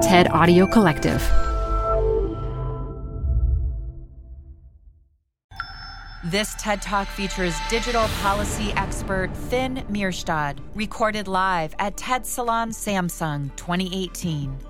TED Audio Collective. This TED Talk features digital policy expert Finn Myrstad, recorded live at TED Salon Samsung 2018.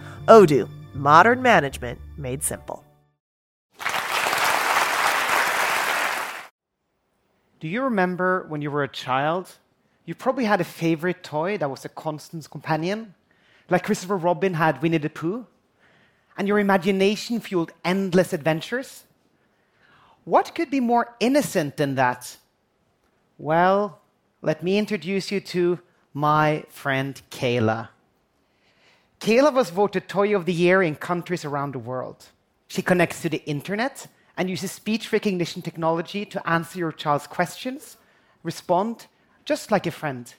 Odoo, modern management made simple. Do you remember when you were a child? You probably had a favorite toy that was a constant companion, like Christopher Robin had Winnie the Pooh, and your imagination fueled endless adventures. What could be more innocent than that? Well, let me introduce you to my friend Cayla. Cayla was voted Toy of the Year in countries around the world. She connects to the internet and uses speech recognition technology to answer your child's questions, respond just like a friend.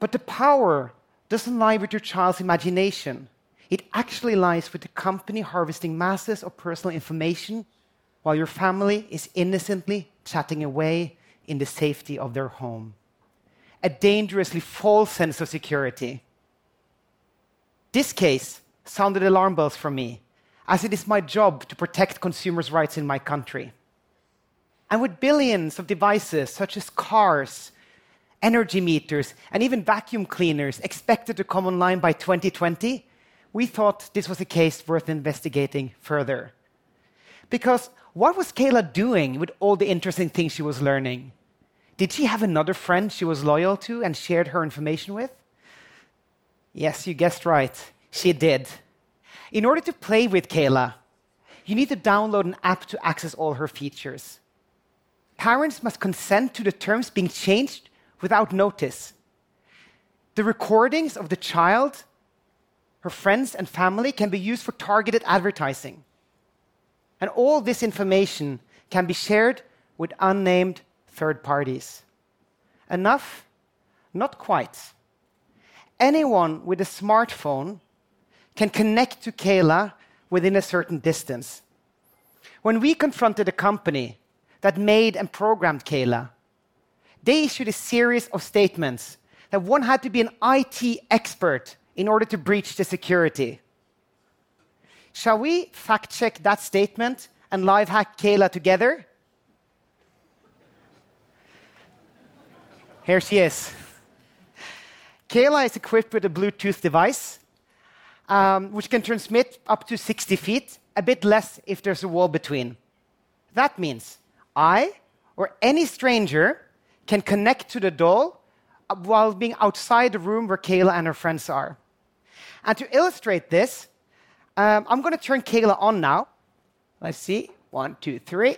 But the power doesn't lie with your child's imagination. It actually lies with the company harvesting masses of personal information while your family is innocently chatting away in the safety of their home. A dangerously false sense of security. This case sounded alarm bells for me, as it is my job to protect consumers' rights in my country. And with billions of devices such as cars, energy meters, and even vacuum cleaners expected to come online by 2020, we thought this was a case worth investigating further. Because what was Cayla doing with all the interesting things she was learning? Did she have another friend she was loyal to and shared her information with? Yes, you guessed right. She did. In order to play with Cayla, you need to download an app to access all her features. Parents must consent to the terms being changed without notice. The recordings of the child, her friends, and family can be used for targeted advertising. And all this information can be shared with unnamed third parties. Enough? Not quite anyone with a smartphone can connect to Cayla within a certain distance. When we confronted a company that made and programmed Cayla, they issued a series of statements that one had to be an IT expert in order to breach the security. Shall we fact check that statement and live hack Cayla together? Here she is. Cayla is equipped with a Bluetooth device, um, which can transmit up to 60 feet, a bit less if there's a wall between. That means I or any stranger can connect to the doll uh, while being outside the room where Cayla and her friends are. And to illustrate this, um, I'm going to turn Cayla on now. Let's see. One, two, three.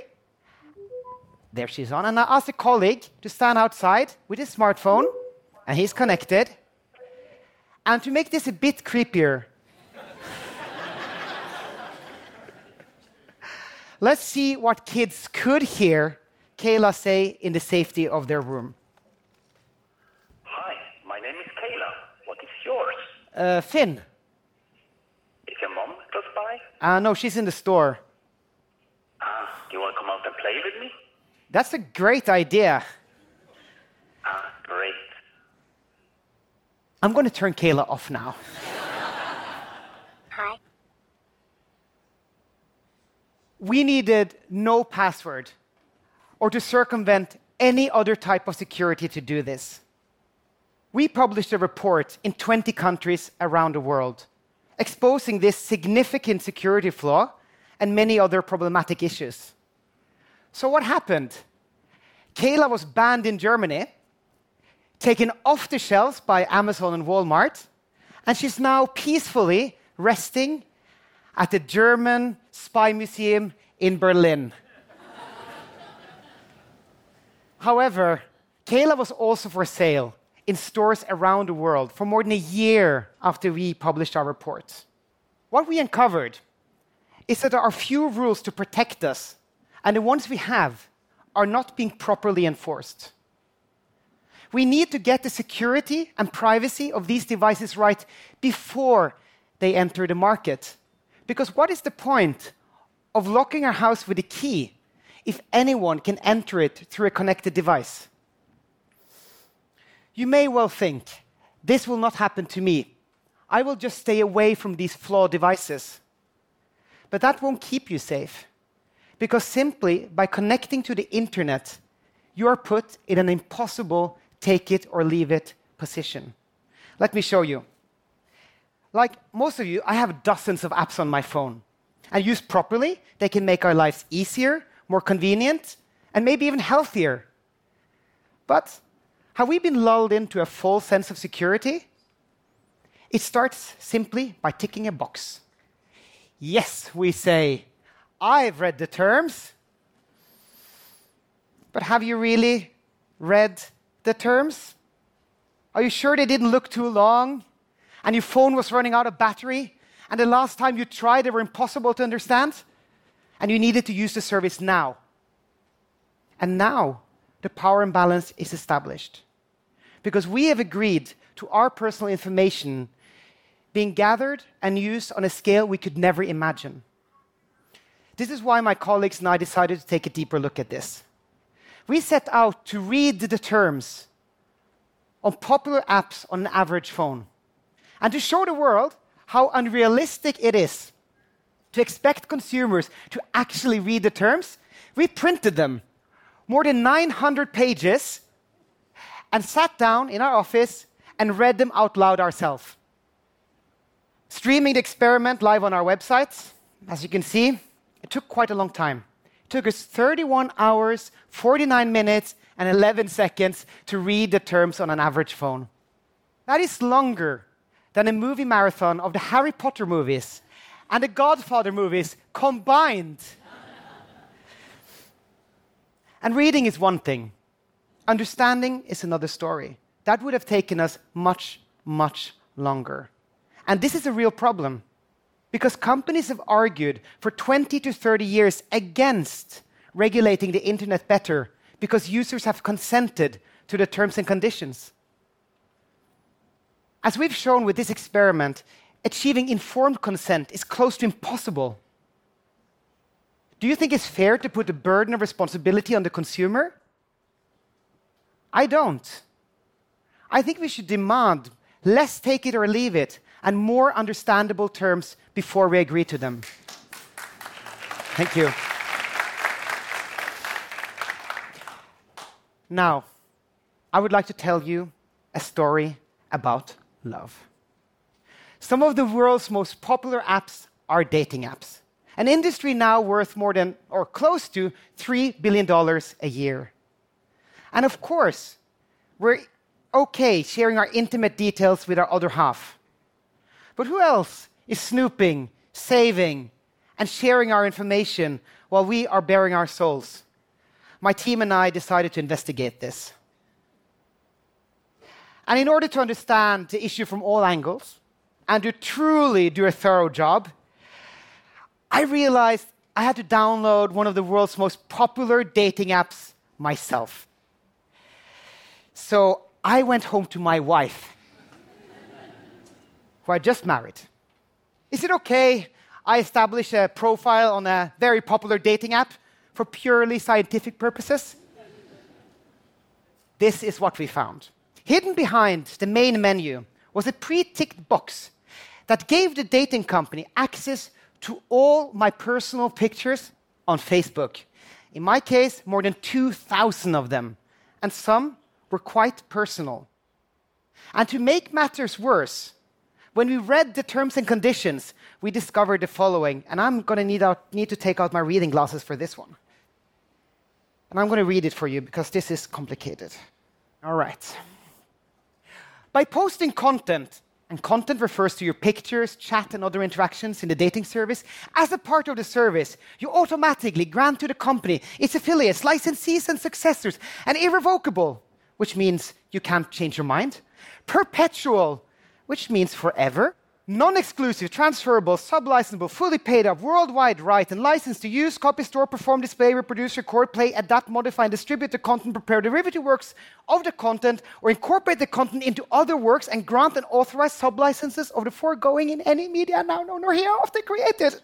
There she's on. And I ask a colleague to stand outside with his smartphone, and he's connected. And to make this a bit creepier, let's see what kids could hear Cayla say in the safety of their room. Hi, my name is Cayla. What is yours? Uh, Finn. Is your mom close by? Uh, no, she's in the store. Ah, do you want to come out and play with me? That's a great idea. Ah, great. I'm going to turn Cayla off now. Hi. We needed no password or to circumvent any other type of security to do this. We published a report in 20 countries around the world exposing this significant security flaw and many other problematic issues. So, what happened? Cayla was banned in Germany, taken off the shelves by Amazon and Walmart, and she's now peacefully resting at the German Spy Museum in Berlin. However, Cayla was also for sale in stores around the world for more than a year after we published our report. What we uncovered is that there are few rules to protect us, and the ones we have are not being properly enforced. We need to get the security and privacy of these devices right before they enter the market. Because what is the point of locking our house with a key if anyone can enter it through a connected device? You may well think, this will not happen to me. I will just stay away from these flawed devices. But that won't keep you safe. Because simply by connecting to the internet, you are put in an impossible take it or leave it position. Let me show you. Like most of you, I have dozens of apps on my phone. And used properly, they can make our lives easier, more convenient, and maybe even healthier. But have we been lulled into a false sense of security? It starts simply by ticking a box. Yes, we say, I've read the terms. But have you really read the terms? Are you sure they didn't look too long? And your phone was running out of battery? And the last time you tried, they were impossible to understand? And you needed to use the service now. And now the power imbalance is established. Because we have agreed to our personal information being gathered and used on a scale we could never imagine. This is why my colleagues and I decided to take a deeper look at this. We set out to read the terms on popular apps on an average phone and to show the world how unrealistic it is to expect consumers to actually read the terms. We printed them more than 900 pages, and sat down in our office and read them out loud ourselves. Streaming the experiment live on our website, as you can see, it took quite a long time. Took us 31 hours, 49 minutes, and 11 seconds to read the terms on an average phone. That is longer than a movie marathon of the Harry Potter movies and the Godfather movies combined. And reading is one thing, understanding is another story. That would have taken us much, much longer. And this is a real problem because companies have argued for 20 to 30 years against regulating the internet better because users have consented to the terms and conditions. As we've shown with this experiment, achieving informed consent is close to impossible. Do you think it's fair to put the burden of responsibility on the consumer? I don't. I think we should demand less take it or leave it and more understandable terms before we agree to them. Thank you. Now, I would like to tell you a story about love. Some of the world's most popular apps are dating apps an industry now worth more than or close to $3 billion a year. And of course, we're okay sharing our intimate details with our other half. But who else is snooping, saving, and sharing our information while we are baring our souls? My team and I decided to investigate this. And in order to understand the issue from all angles and to truly do a thorough job, I realized I had to download one of the world's most popular dating apps myself. So I went home to my wife, who I just married. Is it okay I establish a profile on a very popular dating app for purely scientific purposes? This is what we found. Hidden behind the main menu was a pre ticked box that gave the dating company access to all my personal pictures on Facebook. In my case, more than 2,000 of them, and some were quite personal. And to make matters worse, When we read the terms and conditions, we discovered the following, and I'm going to need, out, need to take out my reading glasses for this one. And I'm going to read it for you because this is complicated. All right. By posting content, and content refers to your pictures, chat, and other interactions in the dating service. As a part of the service, you automatically grant to the company, its affiliates, licensees, and successors an irrevocable, which means you can't change your mind, perpetual, which means forever, non exclusive, transferable, sub-licensable, fully paid up, worldwide right and license to use, copy, store, perform, display, reproduce, record, play, adapt, modify, and distribute the content, prepare derivative works of the content, or incorporate the content into other works and grant and authorize sub-licenses of the foregoing in any media now known or hereafter created.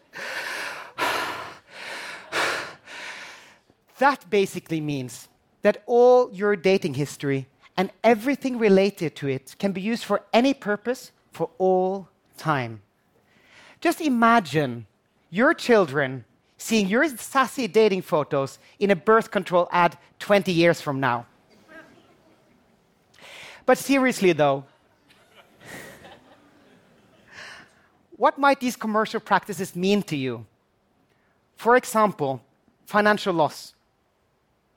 that basically means that all your dating history and everything related to it can be used for any purpose for all time. Just imagine your children seeing your sassy dating photos in a birth control ad 20 years from now. But seriously, though, what might these commercial practices mean to you? For example, financial loss.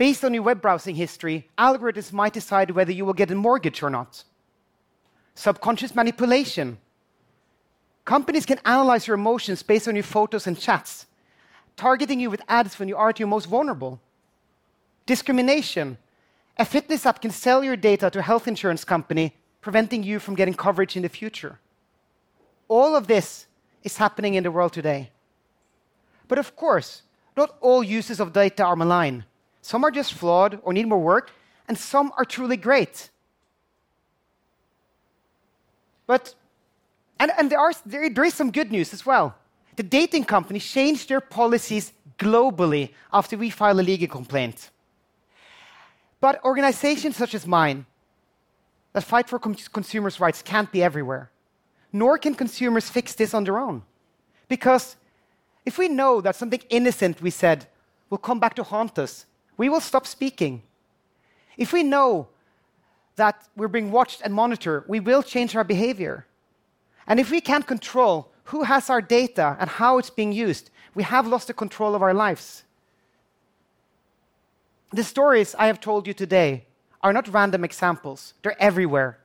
Based on your web browsing history, algorithms might decide whether you will get a mortgage or not. Subconscious manipulation. Companies can analyze your emotions based on your photos and chats, targeting you with ads when you are at your most vulnerable. Discrimination. A fitness app can sell your data to a health insurance company, preventing you from getting coverage in the future. All of this is happening in the world today. But of course, not all uses of data are malign. Some are just flawed or need more work, and some are truly great. But, and, and there, are, there, there is some good news as well. The dating companies changed their policies globally after we filed a legal complaint. But organizations such as mine that fight for consumers' rights can't be everywhere. Nor can consumers fix this on their own. Because if we know that something innocent we said will come back to haunt us, we will stop speaking. If we know that we're being watched and monitored, we will change our behavior. And if we can't control who has our data and how it's being used, we have lost the control of our lives. The stories I have told you today are not random examples, they're everywhere.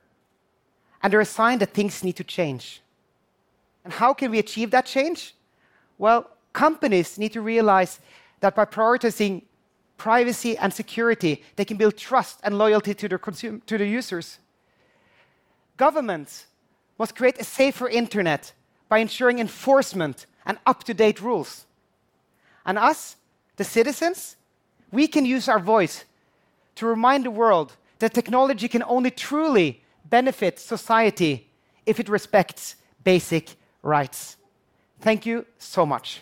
And they're a sign that things need to change. And how can we achieve that change? Well, companies need to realize that by prioritizing privacy and security, they can build trust and loyalty to their, to users. Governments must create a safer internet by ensuring enforcement and up to date rules. And us, the citizens, we can use our voice to remind the world that technology can only truly benefit society if it respects basic rights. Thank you so much.